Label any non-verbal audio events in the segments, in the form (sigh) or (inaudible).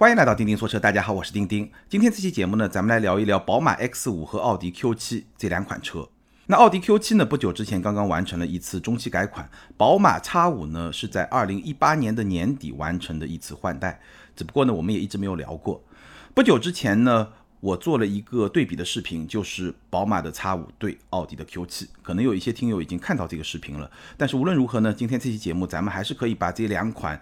欢迎来到钉钉说车，大家好，我是钉钉。今天这期节目呢，咱们来聊一聊宝马 X5 和奥迪 Q7 这两款车。那奥迪 Q7 呢，不久之前刚刚完成了一次中期改款，宝马 X5 呢是在二零一八年的年底完成的一次换代。只不过呢，我们也一直没有聊过。不久之前呢，我做了一个对比的视频，就是宝马的 X5 对奥迪的 Q7。可能有一些听友已经看到这个视频了，但是无论如何呢，今天这期节目咱们还是可以把这两款。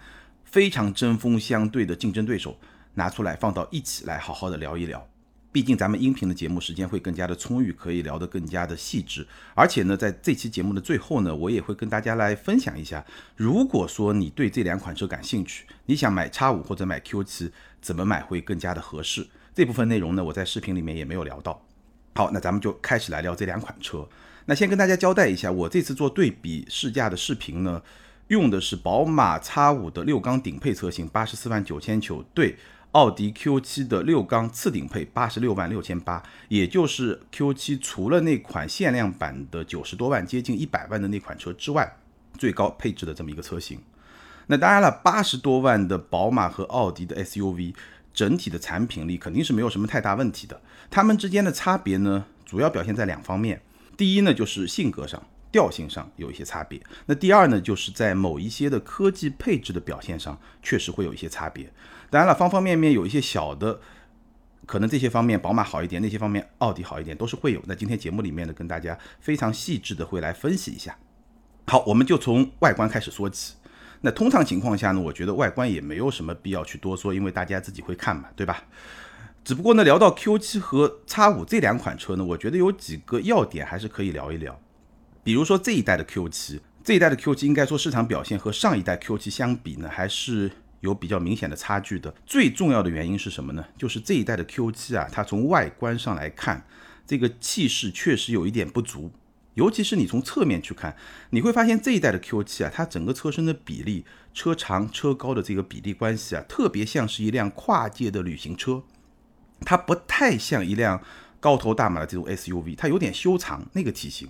非常针锋相对的竞争对手拿出来放到一起来好好的聊一聊，毕竟咱们音频的节目时间会更加的充裕，可以聊得更加的细致。而且呢，在这期节目的最后呢，我也会跟大家来分享一下，如果说你对这两款车感兴趣，你想买叉五或者买 Q 七，怎么买会更加的合适？这部分内容呢，我在视频里面也没有聊到。好，那咱们就开始来聊这两款车。那先跟大家交代一下，我这次做对比试驾的视频呢。用的是宝马 X5 的六缸顶配车型，八十四万九千九，对奥迪 Q7 的六缸次顶配，八十六万六千八，也就是 Q7 除了那款限量版的九十多万，接近一百万的那款车之外，最高配置的这么一个车型。那当然了，八十多万的宝马和奥迪的 SUV，整体的产品力肯定是没有什么太大问题的。它们之间的差别呢，主要表现在两方面，第一呢就是性格上。调性上有一些差别。那第二呢，就是在某一些的科技配置的表现上，确实会有一些差别。当然了，方方面面有一些小的，可能这些方面宝马好一点，那些方面奥迪好一点，都是会有。那今天节目里面呢，跟大家非常细致的会来分析一下。好，我们就从外观开始说起。那通常情况下呢，我觉得外观也没有什么必要去多说，因为大家自己会看嘛，对吧？只不过呢，聊到 Q7 和 X5 这两款车呢，我觉得有几个要点还是可以聊一聊。比如说这一代的 Q7，这一代的 Q7 应该说市场表现和上一代 Q7 相比呢，还是有比较明显的差距的。最重要的原因是什么呢？就是这一代的 Q7 啊，它从外观上来看，这个气势确实有一点不足。尤其是你从侧面去看，你会发现这一代的 Q7 啊，它整个车身的比例、车长、车高的这个比例关系啊，特别像是一辆跨界的旅行车，它不太像一辆高头大马的这种 SUV，它有点修长那个体型。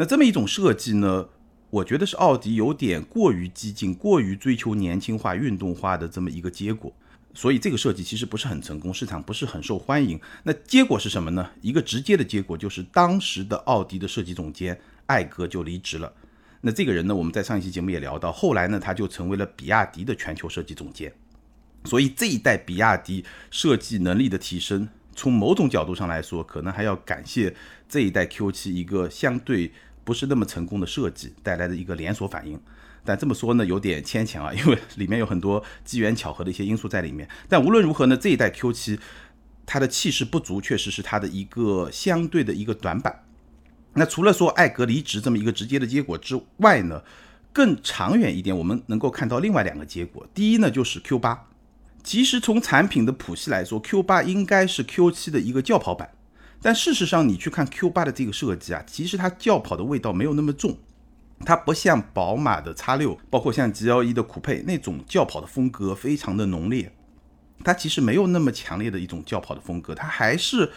那这么一种设计呢，我觉得是奥迪有点过于激进、过于追求年轻化、运动化的这么一个结果，所以这个设计其实不是很成功，市场不是很受欢迎。那结果是什么呢？一个直接的结果就是当时的奥迪的设计总监艾格就离职了。那这个人呢，我们在上一期节目也聊到，后来呢，他就成为了比亚迪的全球设计总监。所以这一代比亚迪设计能力的提升，从某种角度上来说，可能还要感谢这一代 Q7 一个相对。不是那么成功的设计带来的一个连锁反应，但这么说呢有点牵强啊，因为里面有很多机缘巧合的一些因素在里面。但无论如何呢，这一代 Q7 它的气势不足，确实是它的一个相对的一个短板。那除了说艾格离职这么一个直接的结果之外呢，更长远一点，我们能够看到另外两个结果。第一呢，就是 Q8，其实从产品的谱系来说，Q8 应该是 Q7 的一个轿跑版。但事实上，你去看 Q8 的这个设计啊，其实它轿跑的味道没有那么重，它不像宝马的 X6，包括像 GLE 的酷配那种轿跑的风格非常的浓烈，它其实没有那么强烈的一种轿跑的风格，它还是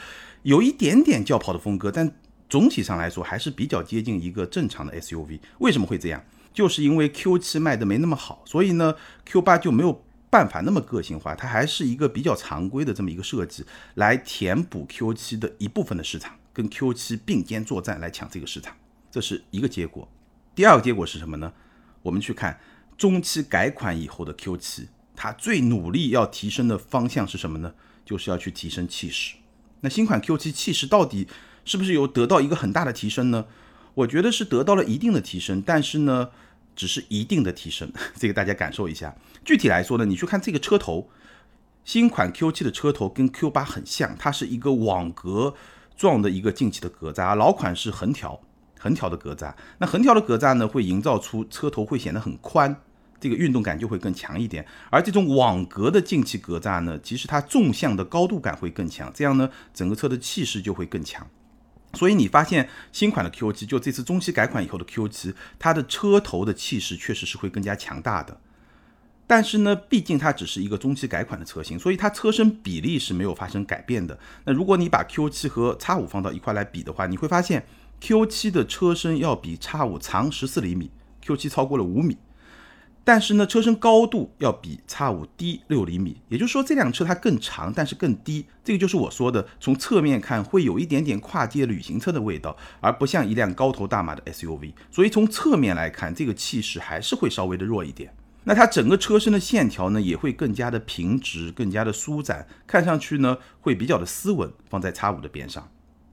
有一点点轿跑的风格，但总体上来说还是比较接近一个正常的 SUV。为什么会这样？就是因为 Q7 卖的没那么好，所以呢，Q8 就没有。办法那么个性化，它还是一个比较常规的这么一个设计，来填补 Q7 的一部分的市场，跟 Q7 并肩作战来抢这个市场，这是一个结果。第二个结果是什么呢？我们去看中期改款以后的 Q7，它最努力要提升的方向是什么呢？就是要去提升气势。那新款 Q7 气势到底是不是有得到一个很大的提升呢？我觉得是得到了一定的提升，但是呢。只是一定的提升，(laughs) 这个大家感受一下。具体来说呢，你去看这个车头，新款 Q7 的车头跟 Q8 很像，它是一个网格状的一个进气的格栅，老款是横条，横条的格栅。那横条的格栅呢，会营造出车头会显得很宽，这个运动感就会更强一点。而这种网格的进气格栅呢，其实它纵向的高度感会更强，这样呢，整个车的气势就会更强。所以你发现新款的 Q7，就这次中期改款以后的 Q7，它的车头的气势确实是会更加强大的。但是呢，毕竟它只是一个中期改款的车型，所以它车身比例是没有发生改变的。那如果你把 Q7 和 X5 放到一块来比的话，你会发现 Q7 的车身要比 X5 长十四厘米，Q7 超过了五米。但是呢，车身高度要比 X 五低六厘米，也就是说这辆车它更长，但是更低。这个就是我说的，从侧面看会有一点点跨界旅行车的味道，而不像一辆高头大马的 SUV。所以从侧面来看，这个气势还是会稍微的弱一点。那它整个车身的线条呢，也会更加的平直，更加的舒展，看上去呢会比较的斯文，放在 X 五的边上。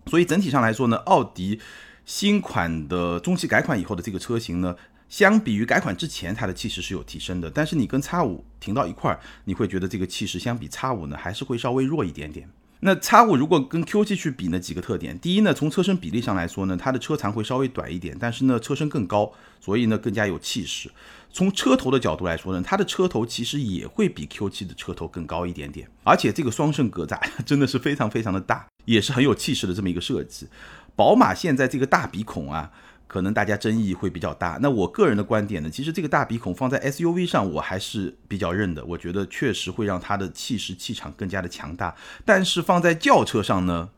所以整体上来说呢，奥迪新款的中期改款以后的这个车型呢。相比于改款之前，它的气势是有提升的。但是你跟叉五停到一块儿，你会觉得这个气势相比叉五呢，还是会稍微弱一点点。那叉五如果跟 Q7 去比呢，几个特点：第一呢，从车身比例上来说呢，它的车长会稍微短一点，但是呢，车身更高，所以呢更加有气势。从车头的角度来说呢，它的车头其实也会比 Q7 的车头更高一点点，而且这个双肾格栅真的是非常非常的大，也是很有气势的这么一个设计。宝马现在这个大鼻孔啊。可能大家争议会比较大。那我个人的观点呢，其实这个大鼻孔放在 SUV 上，我还是比较认的。我觉得确实会让它的气势气场更加的强大。但是放在轿车上呢，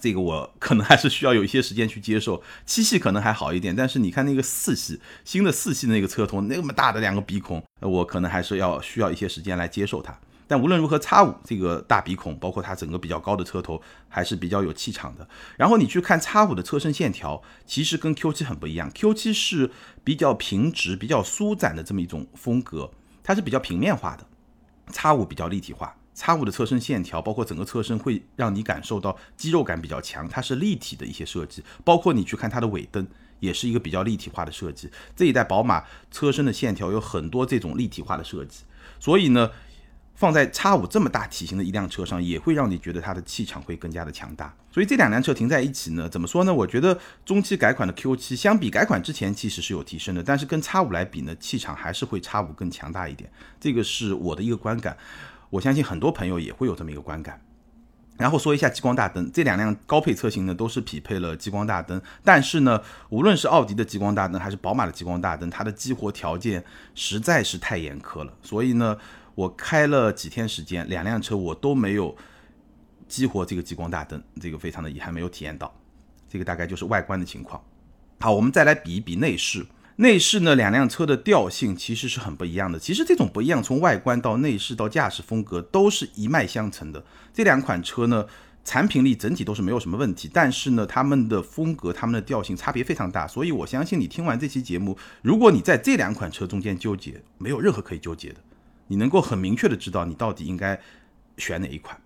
这个我可能还是需要有一些时间去接受。七系可能还好一点，但是你看那个四系，新的四系那个车头那么大的两个鼻孔，我可能还是要需要一些时间来接受它。但无论如何，叉五这个大鼻孔，包括它整个比较高的车头，还是比较有气场的。然后你去看叉五的车身线条，其实跟 Q 七很不一样。Q 七是比较平直、比较舒展的这么一种风格，它是比较平面化的。叉五比较立体化，叉五的车身线条，包括整个车身会让你感受到肌肉感比较强，它是立体的一些设计。包括你去看它的尾灯，也是一个比较立体化的设计。这一代宝马车身的线条有很多这种立体化的设计，所以呢。放在叉五这么大体型的一辆车上，也会让你觉得它的气场会更加的强大。所以这两辆车停在一起呢，怎么说呢？我觉得中期改款的 Q7 相比改款之前其实是有提升的，但是跟叉五来比呢，气场还是会叉五更强大一点。这个是我的一个观感，我相信很多朋友也会有这么一个观感。然后说一下激光大灯，这两辆高配车型呢都是匹配了激光大灯，但是呢，无论是奥迪的激光大灯还是宝马的激光大灯，它的激活条件实在是太严苛了，所以呢。我开了几天时间，两辆车我都没有激活这个激光大灯，这个非常的遗憾，没有体验到。这个大概就是外观的情况。好，我们再来比一比内饰。内饰呢，两辆车的调性其实是很不一样的。其实这种不一样，从外观到内饰到驾驶风格都是一脉相承的。这两款车呢，产品力整体都是没有什么问题，但是呢，他们的风格、他们的调性差别非常大。所以我相信你听完这期节目，如果你在这两款车中间纠结，没有任何可以纠结的。你能够很明确的知道你到底应该选哪一款。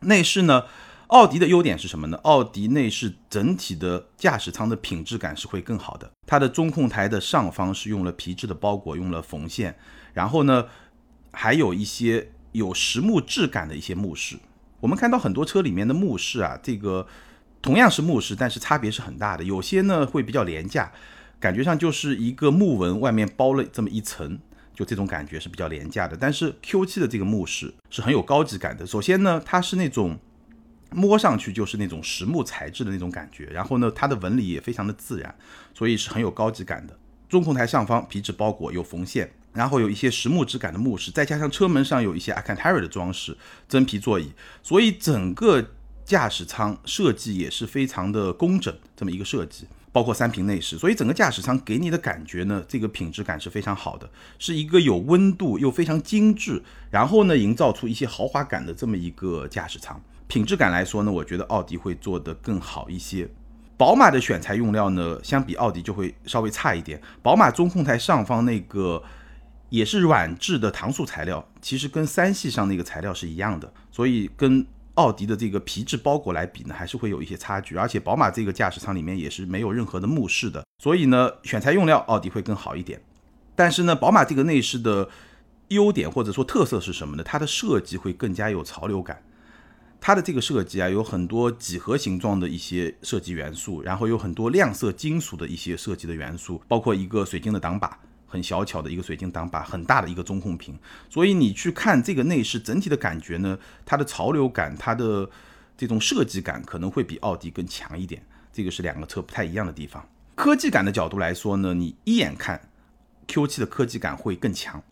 内饰呢？奥迪的优点是什么呢？奥迪内饰整体的驾驶舱的品质感是会更好的。它的中控台的上方是用了皮质的包裹，用了缝线，然后呢，还有一些有实木质感的一些木饰。我们看到很多车里面的木饰啊，这个同样是木饰，但是差别是很大的。有些呢会比较廉价，感觉上就是一个木纹外面包了这么一层。就这种感觉是比较廉价的，但是 Q7 的这个木饰是很有高级感的。首先呢，它是那种摸上去就是那种实木材质的那种感觉，然后呢，它的纹理也非常的自然，所以是很有高级感的。中控台上方皮质包裹有缝线，然后有一些实木质感的木饰，再加上车门上有一些 Alcantara 的装饰，真皮座椅，所以整个驾驶舱设计也是非常的工整，这么一个设计。包括三屏内饰，所以整个驾驶舱给你的感觉呢，这个品质感是非常好的，是一个有温度又非常精致，然后呢，营造出一些豪华感的这么一个驾驶舱。品质感来说呢，我觉得奥迪会做得更好一些。宝马的选材用料呢，相比奥迪就会稍微差一点。宝马中控台上方那个也是软质的搪塑材料，其实跟三系上那个材料是一样的，所以跟。奥迪的这个皮质包裹来比呢，还是会有一些差距，而且宝马这个驾驶舱里面也是没有任何的木饰的，所以呢，选材用料奥迪会更好一点。但是呢，宝马这个内饰的优点或者说特色是什么呢？它的设计会更加有潮流感，它的这个设计啊，有很多几何形状的一些设计元素，然后有很多亮色金属的一些设计的元素，包括一个水晶的挡把。很小巧的一个水晶挡把，很大的一个中控屏，所以你去看这个内饰整体的感觉呢，它的潮流感，它的这种设计感可能会比奥迪更强一点，这个是两个车不太一样的地方。科技感的角度来说呢，你一眼看 Q7 的科技感会更强。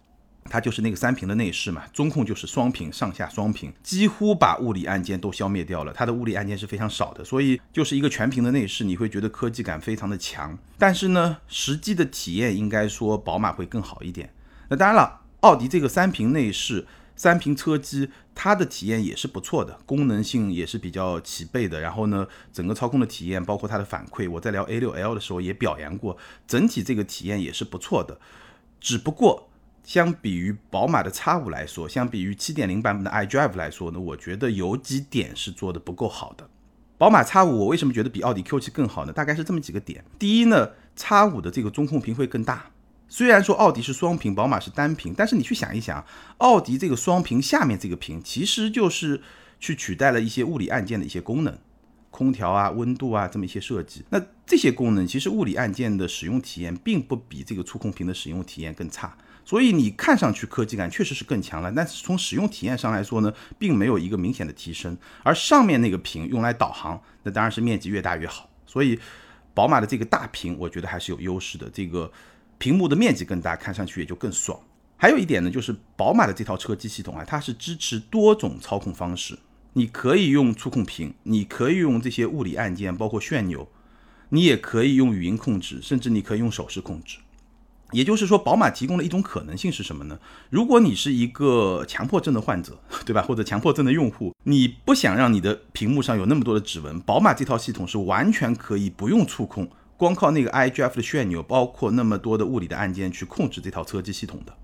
它就是那个三屏的内饰嘛，中控就是双屏，上下双屏，几乎把物理按键都消灭掉了。它的物理按键是非常少的，所以就是一个全屏的内饰，你会觉得科技感非常的强。但是呢，实际的体验应该说宝马会更好一点。那当然了，奥迪这个三屏内饰、三屏车机，它的体验也是不错的，功能性也是比较齐备的。然后呢，整个操控的体验，包括它的反馈，我在聊 A6L 的时候也表扬过，整体这个体验也是不错的。只不过，相比于宝马的 X 五来说，相比于7.0版本的 iDrive 来说呢，我觉得有几点是做的不够好的。宝马 X 五我为什么觉得比奥迪 Q 七更好呢？大概是这么几个点。第一呢，X 五的这个中控屏会更大。虽然说奥迪是双屏，宝马是单屏，但是你去想一想，奥迪这个双屏下面这个屏，其实就是去取代了一些物理按键的一些功能，空调啊、温度啊这么一些设计。那这些功能其实物理按键的使用体验并不比这个触控屏的使用体验更差，所以你看上去科技感确实是更强了，但是从使用体验上来说呢，并没有一个明显的提升。而上面那个屏用来导航，那当然是面积越大越好。所以宝马的这个大屏，我觉得还是有优势的。这个。屏幕的面积更大，看上去也就更爽。还有一点呢，就是宝马的这套车机系统啊，它是支持多种操控方式，你可以用触控屏，你可以用这些物理按键，包括旋钮，你也可以用语音控制，甚至你可以用手势控制。也就是说，宝马提供了一种可能性是什么呢？如果你是一个强迫症的患者，(laughs) 对吧？或者强迫症的用户，你不想让你的屏幕上有那么多的指纹，宝马这套系统是完全可以不用触控。光靠那个 iGF 的旋钮，包括那么多的物理的按键去控制这套车机系统的，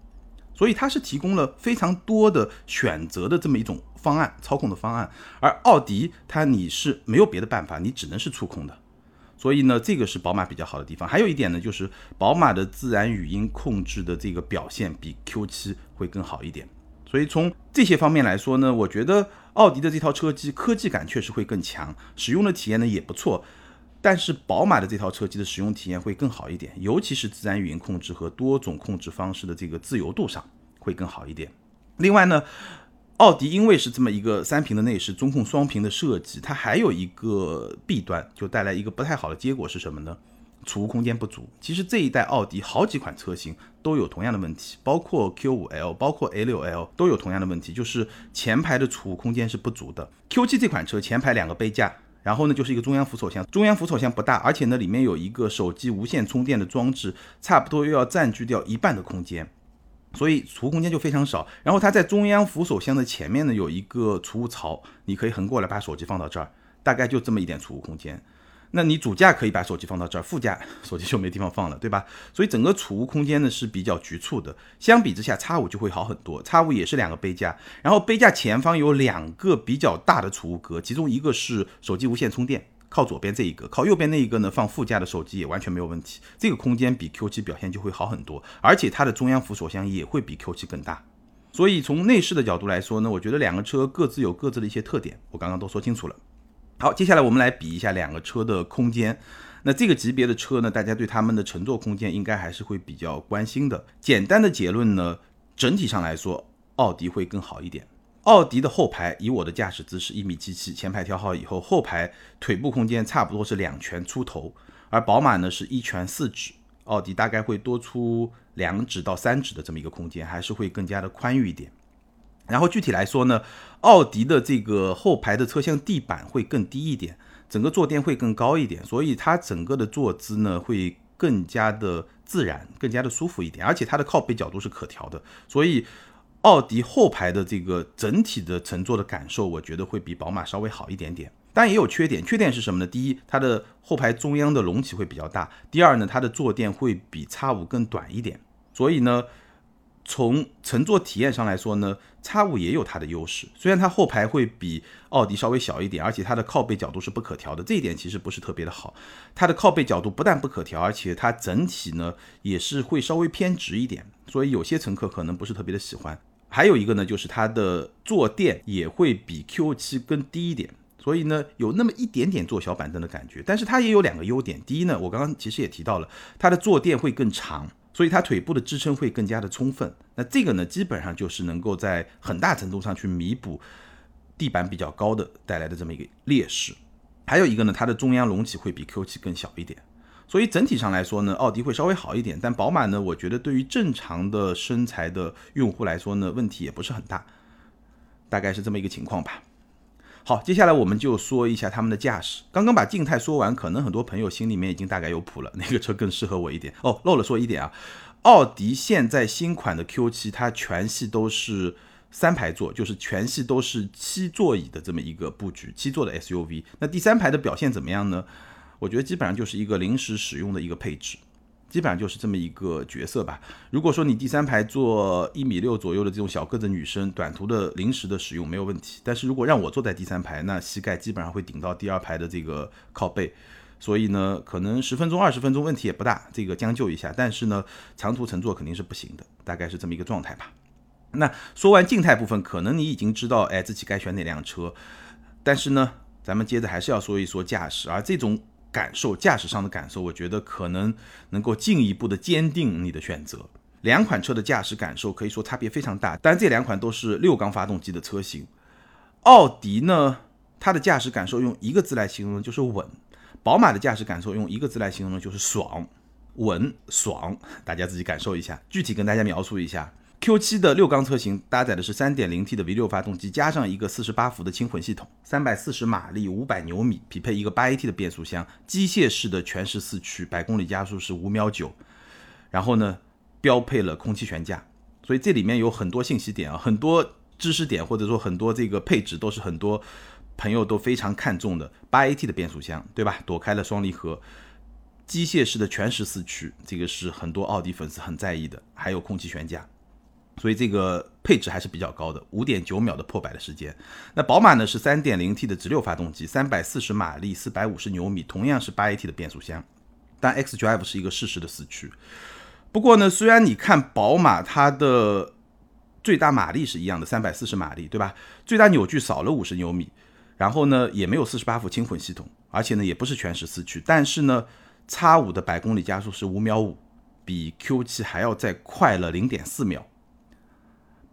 所以它是提供了非常多的选择的这么一种方案操控的方案。而奥迪它你是没有别的办法，你只能是触控的。所以呢，这个是宝马比较好的地方。还有一点呢，就是宝马的自然语音控制的这个表现比 Q7 会更好一点。所以从这些方面来说呢，我觉得奥迪的这套车机科技感确实会更强，使用的体验呢也不错。但是宝马的这套车机的使用体验会更好一点，尤其是自然语音控制和多种控制方式的这个自由度上会更好一点。另外呢，奥迪因为是这么一个三屏的内饰，中控双屏的设计，它还有一个弊端，就带来一个不太好的结果是什么呢？储物空间不足。其实这一代奥迪好几款车型都有同样的问题，包括 Q5L、包括 A6L 都有同样的问题，就是前排的储物空间是不足的。Q7 这款车前排两个杯架。然后呢，就是一个中央扶手箱，中央扶手箱不大，而且呢，里面有一个手机无线充电的装置，差不多又要占据掉一半的空间，所以储物空间就非常少。然后它在中央扶手箱的前面呢，有一个储物槽，你可以横过来把手机放到这儿，大概就这么一点储物空间。那你主驾可以把手机放到这儿，副驾 (laughs) 手机就没地方放了，对吧？所以整个储物空间呢是比较局促的。相比之下，叉五就会好很多。叉五也是两个杯架，然后杯架前方有两个比较大的储物格，其中一个是手机无线充电，靠左边这一个，靠右边那一个呢放副驾的手机也完全没有问题。这个空间比 Q7 表现就会好很多，而且它的中央扶手箱也会比 Q7 更大。所以从内饰的角度来说呢，我觉得两个车各自有各自的一些特点，我刚刚都说清楚了。好，接下来我们来比一下两个车的空间。那这个级别的车呢，大家对他们的乘坐空间应该还是会比较关心的。简单的结论呢，整体上来说，奥迪会更好一点。奥迪的后排，以我的驾驶姿势一米七七，前排调好以后，后排腿部空间差不多是两拳出头，而宝马呢是一拳四指，奥迪大概会多出两指到三指的这么一个空间，还是会更加的宽裕一点。然后具体来说呢，奥迪的这个后排的车厢地板会更低一点，整个坐垫会更高一点，所以它整个的坐姿呢会更加的自然，更加的舒服一点，而且它的靠背角度是可调的，所以奥迪后排的这个整体的乘坐的感受，我觉得会比宝马稍微好一点点。但也有缺点，缺点是什么呢？第一，它的后排中央的隆起会比较大；第二呢，它的坐垫会比叉五更短一点，所以呢。从乘坐体验上来说呢，叉五也有它的优势。虽然它后排会比奥迪稍微小一点，而且它的靠背角度是不可调的，这一点其实不是特别的好。它的靠背角度不但不可调，而且它整体呢也是会稍微偏直一点，所以有些乘客可能不是特别的喜欢。还有一个呢，就是它的坐垫也会比 Q7 更低一点，所以呢有那么一点点坐小板凳的感觉。但是它也有两个优点，第一呢，我刚刚其实也提到了，它的坐垫会更长。所以它腿部的支撑会更加的充分，那这个呢，基本上就是能够在很大程度上去弥补地板比较高的带来的这么一个劣势。还有一个呢，它的中央隆起会比 Q7 更小一点。所以整体上来说呢，奥迪会稍微好一点，但宝马呢，我觉得对于正常的身材的用户来说呢，问题也不是很大，大概是这么一个情况吧。好，接下来我们就说一下他们的驾驶。刚刚把静态说完，可能很多朋友心里面已经大概有谱了，哪个车更适合我一点？(laughs) 哦，漏了说一点啊，奥迪现在新款的 Q7，它全系都是三排座，就是全系都是七座椅的这么一个布局，七座的 SUV。那第三排的表现怎么样呢？我觉得基本上就是一个临时使用的一个配置。基本上就是这么一个角色吧。如果说你第三排坐一米六左右的这种小个子女生，短途的临时的使用没有问题。但是如果让我坐在第三排，那膝盖基本上会顶到第二排的这个靠背，所以呢，可能十分钟、二十分钟问题也不大，这个将就一下。但是呢，长途乘坐肯定是不行的，大概是这么一个状态吧。那说完静态部分，可能你已经知道，哎，自己该选哪辆车。但是呢，咱们接着还是要说一说驾驶，而这种。感受驾驶上的感受，我觉得可能能够进一步的坚定你的选择。两款车的驾驶感受可以说差别非常大，但这两款都是六缸发动机的车型。奥迪呢，它的驾驶感受用一个字来形容就是稳；宝马的驾驶感受用一个字来形容就是爽。稳爽，大家自己感受一下。具体跟大家描述一下。Q7 的六缸车型搭载的是 3.0T 的 V6 发动机，加上一个48伏的轻混系统，340马力，500牛米，匹配一个 8AT 的变速箱，机械式的全时四驱，百公里加速是5秒9。然后呢，标配了空气悬架。所以这里面有很多信息点啊，很多知识点，或者说很多这个配置都是很多朋友都非常看重的。8AT 的变速箱，对吧？躲开了双离合，机械式的全时四驱，这个是很多奥迪粉丝很在意的。还有空气悬架。所以这个配置还是比较高的，五点九秒的破百的时间。那宝马呢是三点零 T 的直六发动机，三百四十马力，四百五十牛米，同样是八 AT 的变速箱。但 X Drive 是一个适时的四驱。不过呢，虽然你看宝马它的最大马力是一样的，三百四十马力，对吧？最大扭矩少了五十牛米，然后呢也没有四十八伏轻混系统，而且呢也不是全时四驱。但是呢，X 五的百公里加速是五秒五，比 Q 七还要再快了零点四秒。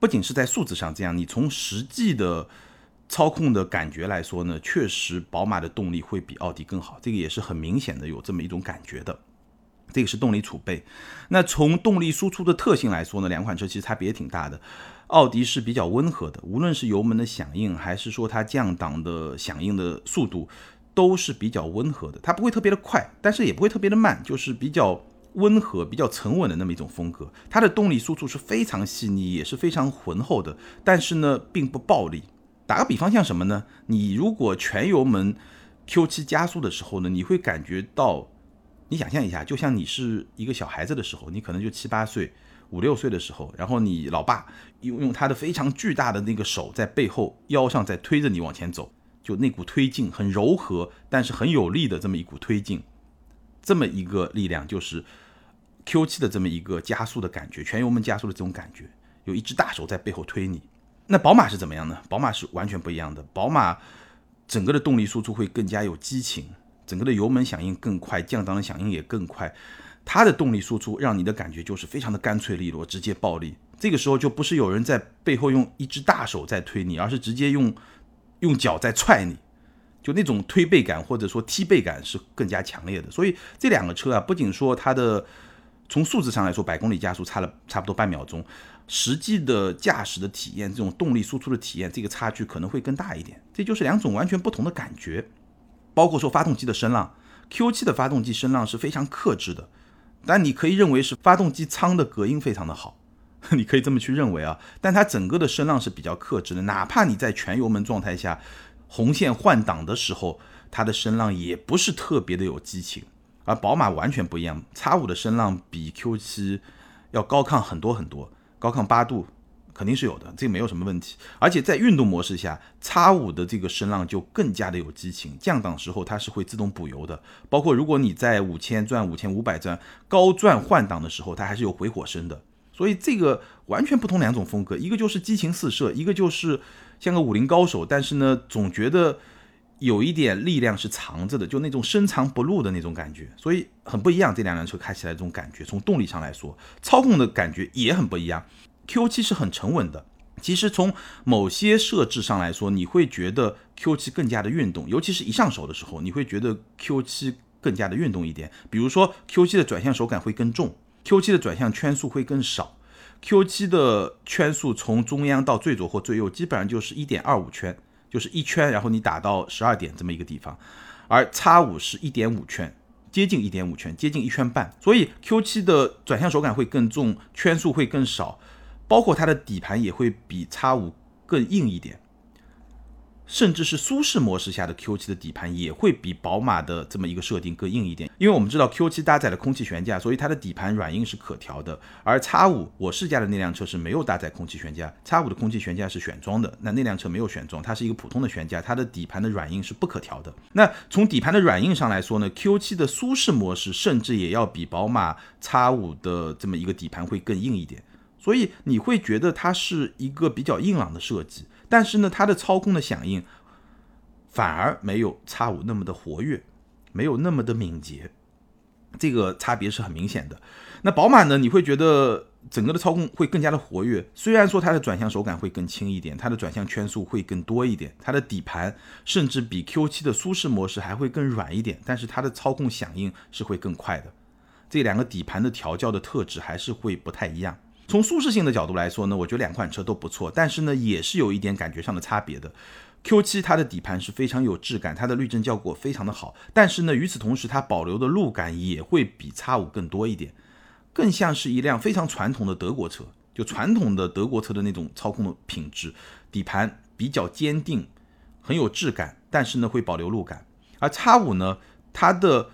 不仅是在数字上这样，你从实际的操控的感觉来说呢，确实宝马的动力会比奥迪更好，这个也是很明显的有这么一种感觉的。这个是动力储备。那从动力输出的特性来说呢，两款车其实差别也挺大的。奥迪是比较温和的，无论是油门的响应，还是说它降档的响应的速度，都是比较温和的。它不会特别的快，但是也不会特别的慢，就是比较。温和、比较沉稳的那么一种风格，它的动力输出是非常细腻，也是非常浑厚的，但是呢，并不暴力。打个比方，像什么呢？你如果全油门 Q7 加速的时候呢，你会感觉到，你想象一下，就像你是一个小孩子的时候，你可能就七八岁、五六岁的时候，然后你老爸用用他的非常巨大的那个手在背后腰上在推着你往前走，就那股推进很柔和，但是很有力的这么一股推进，这么一个力量就是。Q7 的这么一个加速的感觉，全油门加速的这种感觉，有一只大手在背后推你。那宝马是怎么样呢？宝马是完全不一样的。宝马整个的动力输出会更加有激情，整个的油门响应更快，降档的响应也更快。它的动力输出让你的感觉就是非常的干脆利落，直接暴力。这个时候就不是有人在背后用一只大手在推你，而是直接用用脚在踹你，就那种推背感或者说踢背感是更加强烈的。所以这两个车啊，不仅说它的从数字上来说，百公里加速差了差不多半秒钟，实际的驾驶的体验，这种动力输出的体验，这个差距可能会更大一点。这就是两种完全不同的感觉。包括说发动机的声浪，Q7 的发动机声浪是非常克制的，但你可以认为是发动机舱的隔音非常的好，(laughs) 你可以这么去认为啊。但它整个的声浪是比较克制的，哪怕你在全油门状态下，红线换挡的时候，它的声浪也不是特别的有激情。而宝马完全不一样，X 五的声浪比 Q 七要高亢很多很多，高亢八度肯定是有的，这个没有什么问题。而且在运动模式下，X 五的这个声浪就更加的有激情，降档时候它是会自动补油的，包括如果你在五千转、五千五百转高转换挡的时候，它还是有回火声的。所以这个完全不同两种风格，一个就是激情四射，一个就是像个武林高手，但是呢，总觉得。有一点力量是藏着的，就那种深藏不露的那种感觉，所以很不一样。这两辆车开起来这种感觉，从动力上来说，操控的感觉也很不一样。Q7 是很沉稳的，其实从某些设置上来说，你会觉得 Q7 更加的运动，尤其是一上手的时候，你会觉得 Q7 更加的运动一点。比如说 Q7 的转向手感会更重，Q7 的转向圈速会更少，Q7 的圈速从中央到最左或最右基本上就是一点二五圈。就是一圈，然后你打到十二点这么一个地方，而 X 五是一点五圈，接近一点五圈，接近一圈半，所以 Q 七的转向手感会更重，圈数会更少，包括它的底盘也会比 X 五更硬一点。甚至是舒适模式下的 Q7 的底盘也会比宝马的这么一个设定更硬一点，因为我们知道 Q7 搭载了空气悬架，所以它的底盘软硬是可调的。而 X5 我试驾的那辆车是没有搭载空气悬架，X5 的空气悬架是选装的，那那辆车没有选装，它是一个普通的悬架，它的底盘的软硬是不可调的。那从底盘的软硬上来说呢，Q7 的舒适模式甚至也要比宝马 X5 的这么一个底盘会更硬一点，所以你会觉得它是一个比较硬朗的设计。但是呢，它的操控的响应反而没有叉五那么的活跃，没有那么的敏捷，这个差别是很明显的。那宝马呢，你会觉得整个的操控会更加的活跃，虽然说它的转向手感会更轻一点，它的转向圈数会更多一点，它的底盘甚至比 Q7 的舒适模式还会更软一点，但是它的操控响应是会更快的。这两个底盘的调教的特质还是会不太一样。从舒适性的角度来说呢，我觉得两款车都不错，但是呢，也是有一点感觉上的差别的。Q7 它的底盘是非常有质感，它的滤震效果非常的好，但是呢，与此同时它保留的路感也会比 X5 更多一点，更像是一辆非常传统的德国车，就传统的德国车的那种操控的品质，底盘比较坚定，很有质感，但是呢会保留路感。而 X5 呢，它的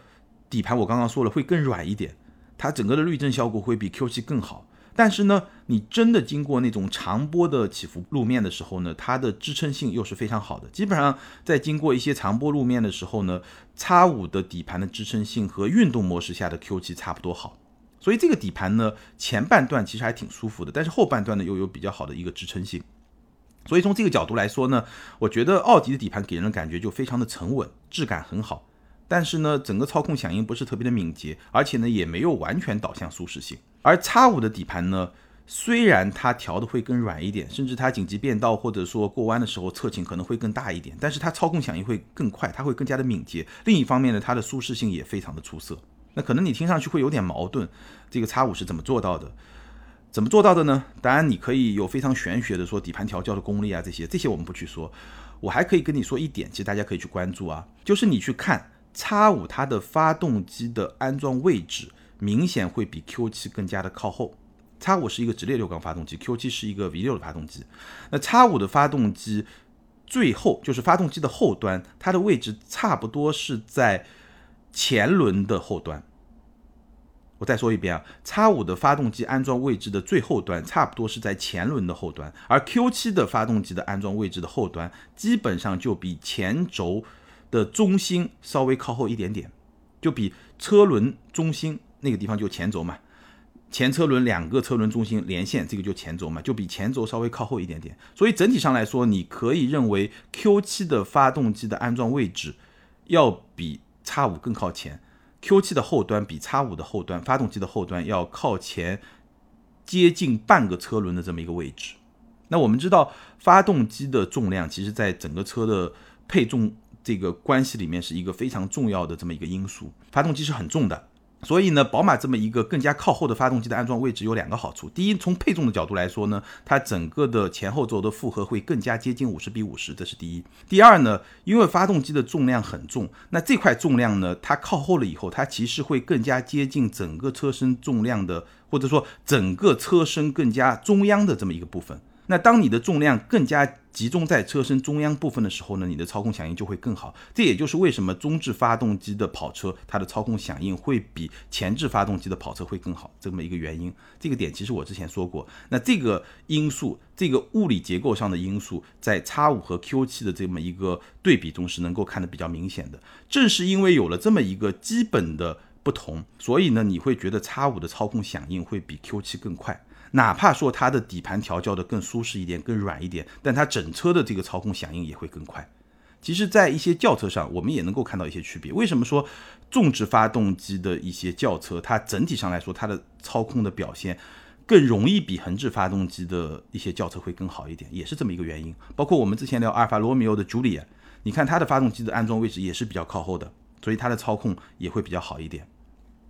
底盘我刚刚说了会更软一点，它整个的滤震效果会比 Q7 更好。但是呢，你真的经过那种长波的起伏路面的时候呢，它的支撑性又是非常好的。基本上在经过一些长波路面的时候呢，叉五的底盘的支撑性和运动模式下的 Q 七差不多好。所以这个底盘呢，前半段其实还挺舒服的，但是后半段呢又有比较好的一个支撑性。所以从这个角度来说呢，我觉得奥迪的底盘给人的感觉就非常的沉稳，质感很好。但是呢，整个操控响应不是特别的敏捷，而且呢也没有完全导向舒适性。而 X5 的底盘呢，虽然它调的会更软一点，甚至它紧急变道或者说过弯的时候侧倾可能会更大一点，但是它操控响应会更快，它会更加的敏捷。另一方面呢，它的舒适性也非常的出色。那可能你听上去会有点矛盾，这个 X5 是怎么做到的？怎么做到的呢？当然你可以有非常玄学的说底盘调教的功力啊，这些这些我们不去说。我还可以跟你说一点，其实大家可以去关注啊，就是你去看 X5 它的发动机的安装位置。明显会比 Q7 更加的靠后。X 五是一个直列六缸发动机，Q7 是一个 V 六的发动机。那 X 五的发动机最后就是发动机的后端，它的位置差不多是在前轮的后端。我再说一遍啊，X 五的发动机安装位置的最后端，差不多是在前轮的后端，而 Q7 的发动机的安装位置的后端，基本上就比前轴的中心稍微靠后一点点，就比车轮中心。那个地方就前轴嘛，前车轮两个车轮中心连线，这个就前轴嘛，就比前轴稍微靠后一点点。所以整体上来说，你可以认为 Q7 的发动机的安装位置要比 X5 更靠前，Q7 的后端比 X5 的后端发动机的后端要靠前接近半个车轮的这么一个位置。那我们知道，发动机的重量其实在整个车的配重这个关系里面是一个非常重要的这么一个因素，发动机是很重的。所以呢，宝马这么一个更加靠后的发动机的安装位置有两个好处。第一，从配重的角度来说呢，它整个的前后轴的负荷会更加接近五十比五十，这是第一。第二呢，因为发动机的重量很重，那这块重量呢，它靠后了以后，它其实会更加接近整个车身重量的，或者说整个车身更加中央的这么一个部分。那当你的重量更加集中在车身中央部分的时候呢，你的操控响应就会更好。这也就是为什么中置发动机的跑车它的操控响应会比前置发动机的跑车会更好，这么一个原因。这个点其实我之前说过。那这个因素，这个物理结构上的因素，在 X 五和 Q 七的这么一个对比中是能够看得比较明显的。正是因为有了这么一个基本的不同，所以呢，你会觉得 X 五的操控响应会比 Q 七更快。哪怕说它的底盘调教的更舒适一点、更软一点，但它整车的这个操控响应也会更快。其实，在一些轿车上，我们也能够看到一些区别。为什么说纵置发动机的一些轿车，它整体上来说，它的操控的表现更容易比横置发动机的一些轿车会更好一点？也是这么一个原因。包括我们之前聊阿尔法罗密欧的朱丽叶，你看它的发动机的安装位置也是比较靠后的，所以它的操控也会比较好一点。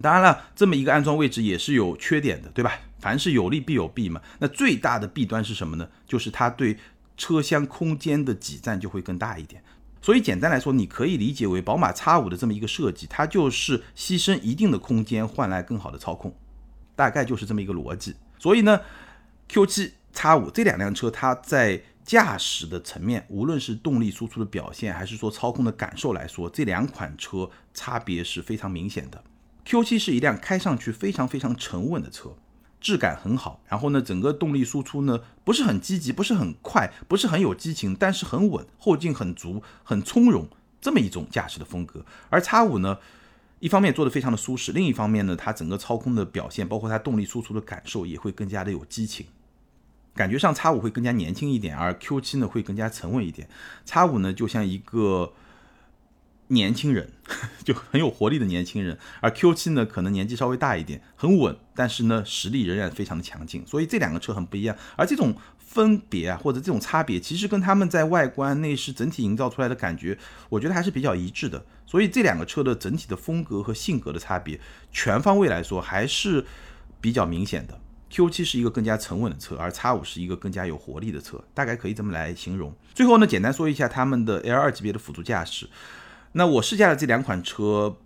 当然了，这么一个安装位置也是有缺点的，对吧？凡是有利必有弊嘛。那最大的弊端是什么呢？就是它对车厢空间的挤占就会更大一点。所以简单来说，你可以理解为宝马 X5 的这么一个设计，它就是牺牲一定的空间换来更好的操控，大概就是这么一个逻辑。所以呢，Q7、X5 这两辆车，它在驾驶的层面，无论是动力输出的表现，还是说操控的感受来说，这两款车差别是非常明显的。Q7 是一辆开上去非常非常沉稳的车。质感很好，然后呢，整个动力输出呢不是很积极，不是很快，不是很有激情，但是很稳，后劲很足，很从容，这么一种驾驶的风格。而叉五呢，一方面做的非常的舒适，另一方面呢，它整个操控的表现，包括它动力输出的感受，也会更加的有激情，感觉上叉五会更加年轻一点，而 Q 七呢会更加沉稳一点。叉五呢就像一个。年轻人 (laughs) 就很有活力的年轻人，而 Q7 呢可能年纪稍微大一点，很稳，但是呢实力仍然非常的强劲，所以这两个车很不一样。而这种分别啊或者这种差别，其实跟他们在外观内饰整体营造出来的感觉，我觉得还是比较一致的。所以这两个车的整体的风格和性格的差别，全方位来说还是比较明显的。Q7 是一个更加沉稳的车，而 X5 是一个更加有活力的车，大概可以这么来形容。最后呢，简单说一下他们的 L2 级别的辅助驾驶。那我试驾的这两款车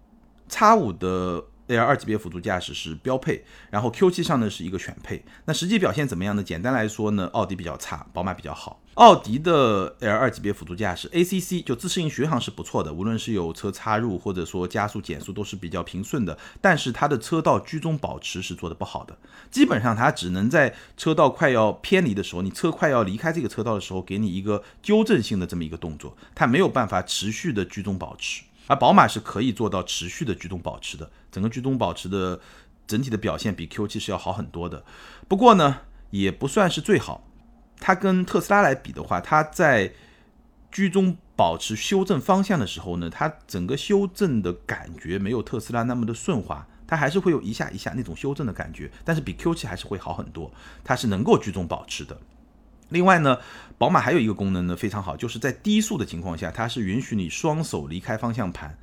，x 五的 L 二级别辅助驾驶是标配，然后 Q 七上呢是一个选配。那实际表现怎么样呢？简单来说呢，奥迪比较差，宝马比较好。奥迪的 L 二级别辅助驾驶 ACC 就自适应巡航是不错的，无论是有车插入或者说加速减速都是比较平顺的。但是它的车道居中保持是做的不好的，基本上它只能在车道快要偏离的时候，你车快要离开这个车道的时候，给你一个纠正性的这么一个动作，它没有办法持续的居中保持。而宝马是可以做到持续的居中保持的，整个居中保持的整体的表现比 Q7 是要好很多的。不过呢，也不算是最好。它跟特斯拉来比的话，它在居中保持修正方向的时候呢，它整个修正的感觉没有特斯拉那么的顺滑，它还是会有一下一下那种修正的感觉，但是比 Q7 还是会好很多，它是能够居中保持的。另外呢，宝马还有一个功能呢非常好，就是在低速的情况下，它是允许你双手离开方向盘，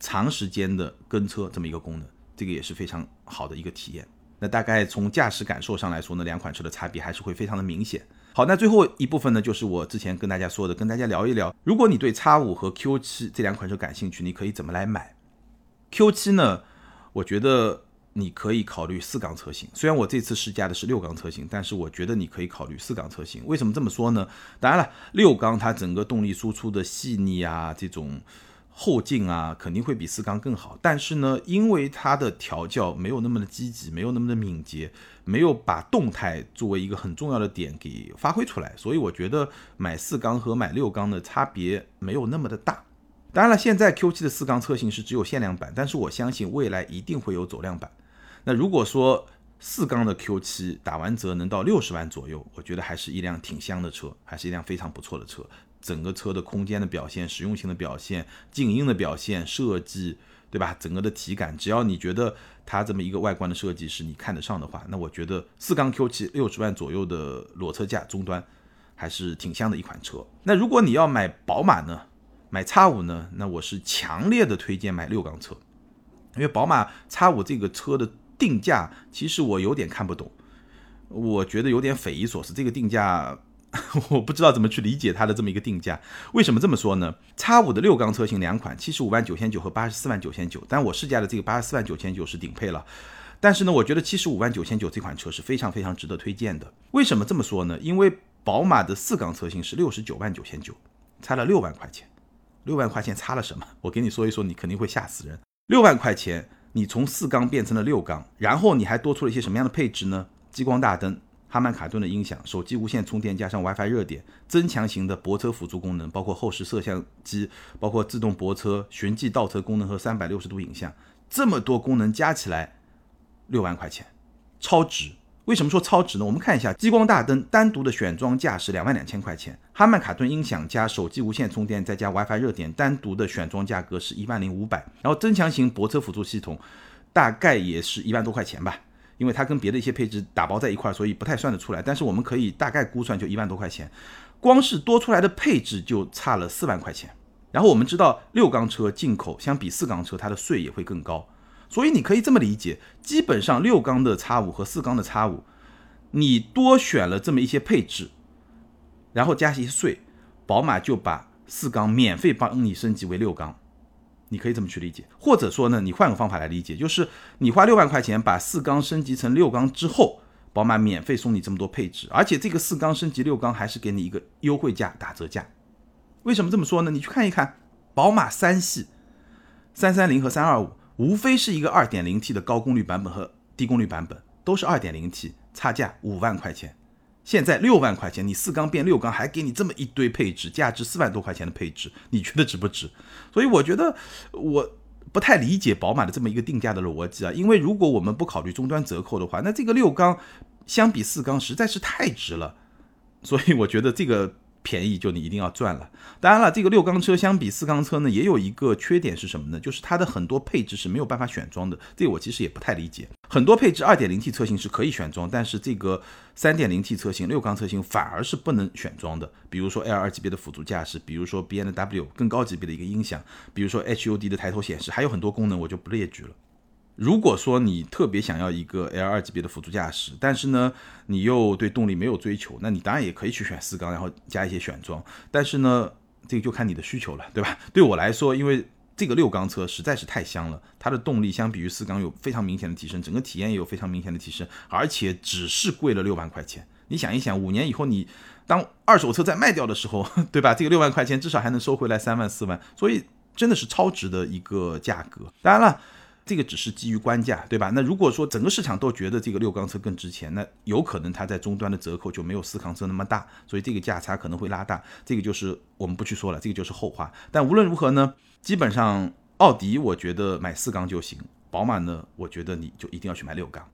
长时间的跟车这么一个功能，这个也是非常好的一个体验。那大概从驾驶感受上来说呢，两款车的差别还是会非常的明显。好，那最后一部分呢，就是我之前跟大家说的，跟大家聊一聊，如果你对叉五和 Q 七这两款车感兴趣，你可以怎么来买？Q 七呢，我觉得你可以考虑四缸车型。虽然我这次试驾的是六缸车型，但是我觉得你可以考虑四缸车型。为什么这么说呢？当然了，六缸它整个动力输出的细腻啊，这种。后劲啊，肯定会比四缸更好，但是呢，因为它的调教没有那么的积极，没有那么的敏捷，没有把动态作为一个很重要的点给发挥出来，所以我觉得买四缸和买六缸的差别没有那么的大。当然了，现在 Q7 的四缸车型是只有限量版，但是我相信未来一定会有走量版。那如果说四缸的 Q7 打完折能到六十万左右，我觉得还是一辆挺香的车，还是一辆非常不错的车。整个车的空间的表现、实用性的表现、静音的表现、设计，对吧？整个的体感，只要你觉得它这么一个外观的设计是你看得上的话，那我觉得四缸 Q7 六十万左右的裸车价终端还是挺香的一款车。那如果你要买宝马呢，买 X5 呢，那我是强烈的推荐买六缸车，因为宝马 X5 这个车的定价其实我有点看不懂，我觉得有点匪夷所思，这个定价。(laughs) 我不知道怎么去理解它的这么一个定价。为什么这么说呢？？x 五的六缸车型两款，七十五万九千九和八十四万九千九。但我试驾的这个八十四万九千九是顶配了。但是呢，我觉得七十五万九千九这款车是非常非常值得推荐的。为什么这么说呢？因为宝马的四缸车型是六十九万九千九，差了六万块钱。六万块钱差了什么？我给你说一说，你肯定会吓死人。六万块钱，你从四缸变成了六缸，然后你还多出了一些什么样的配置呢？激光大灯。哈曼卡顿的音响、手机无线充电加上 WiFi 热点、增强型的泊车辅助功能，包括后视摄像机、包括自动泊车、循迹倒车功能和三百六十度影像，这么多功能加起来六万块钱，超值。为什么说超值呢？我们看一下，激光大灯单独的选装价是两万两千块钱，哈曼卡顿音响加手机无线充电再加 WiFi 热点单独的选装价格是一万零五百，然后增强型泊车辅助系统大概也是一万多块钱吧。因为它跟别的一些配置打包在一块，所以不太算得出来。但是我们可以大概估算，就一万多块钱，光是多出来的配置就差了四万块钱。然后我们知道六缸车进口相比四缸车，它的税也会更高，所以你可以这么理解：基本上六缸的叉五和四缸的叉五，你多选了这么一些配置，然后加一些税，宝马就把四缸免费帮你升级为六缸。你可以这么去理解，或者说呢，你换个方法来理解，就是你花六万块钱把四缸升级成六缸之后，宝马免费送你这么多配置，而且这个四缸升级六缸还是给你一个优惠价、打折价。为什么这么说呢？你去看一看，宝马三系三三零和三二五，无非是一个二点零 T 的高功率版本和低功率版本，都是二点零 T，差价五万块钱。现在六万块钱，你四缸变六缸，还给你这么一堆配置，价值四万多块钱的配置，你觉得值不值？所以我觉得我不太理解宝马的这么一个定价的逻辑啊，因为如果我们不考虑终端折扣的话，那这个六缸相比四缸实在是太值了，所以我觉得这个。便宜就你一定要赚了。当然了，这个六缸车相比四缸车呢，也有一个缺点是什么呢？就是它的很多配置是没有办法选装的。这我其实也不太理解。很多配置二点零 T 车型是可以选装，但是这个三点零 T 车型六缸车型反而是不能选装的。比如说 L 二级别的辅助驾驶，比如说 B N W 更高级别的一个音响，比如说 H U D 的抬头显示，还有很多功能我就不列举了。如果说你特别想要一个 L 二级别的辅助驾驶，但是呢，你又对动力没有追求，那你当然也可以去选四缸，然后加一些选装。但是呢，这个就看你的需求了，对吧？(laughs) 对我来说，因为这个六缸车实在是太香了，它的动力相比于四缸有非常明显的提升，整个体验也有非常明显的提升，而且只是贵了六万块钱。你想一想，五年以后你当二手车再卖掉的时候，(laughs) 对吧？这个六万块钱至少还能收回来三万四万，所以真的是超值的一个价格。当然了。这个只是基于官价，对吧？那如果说整个市场都觉得这个六缸车更值钱，那有可能它在终端的折扣就没有四缸车那么大，所以这个价差可能会拉大。这个就是我们不去说了，这个就是后话。但无论如何呢，基本上奥迪我觉得买四缸就行，宝马呢，我觉得你就一定要去买六缸。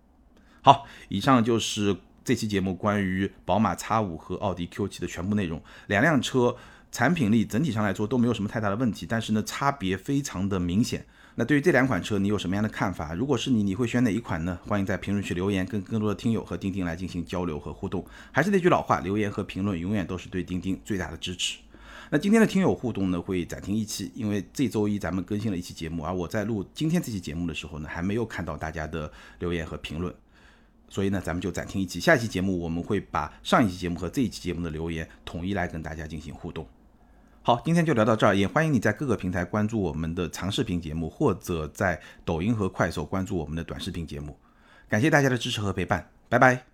好，以上就是这期节目关于宝马 X5 和奥迪 Q7 的全部内容。两辆车产品力整体上来说都没有什么太大的问题，但是呢，差别非常的明显。那对于这两款车，你有什么样的看法？如果是你，你会选哪一款呢？欢迎在评论区留言，跟更多的听友和钉钉来进行交流和互动。还是那句老话，留言和评论永远都是对钉钉最大的支持。那今天的听友互动呢，会暂停一期，因为这周一咱们更新了一期节目，而我在录今天这期节目的时候呢，还没有看到大家的留言和评论，所以呢，咱们就暂停一期。下一期节目我们会把上一期节目和这一期节目的留言统一来跟大家进行互动。好，今天就聊到这儿，也欢迎你在各个平台关注我们的长视频节目，或者在抖音和快手关注我们的短视频节目。感谢大家的支持和陪伴，拜拜。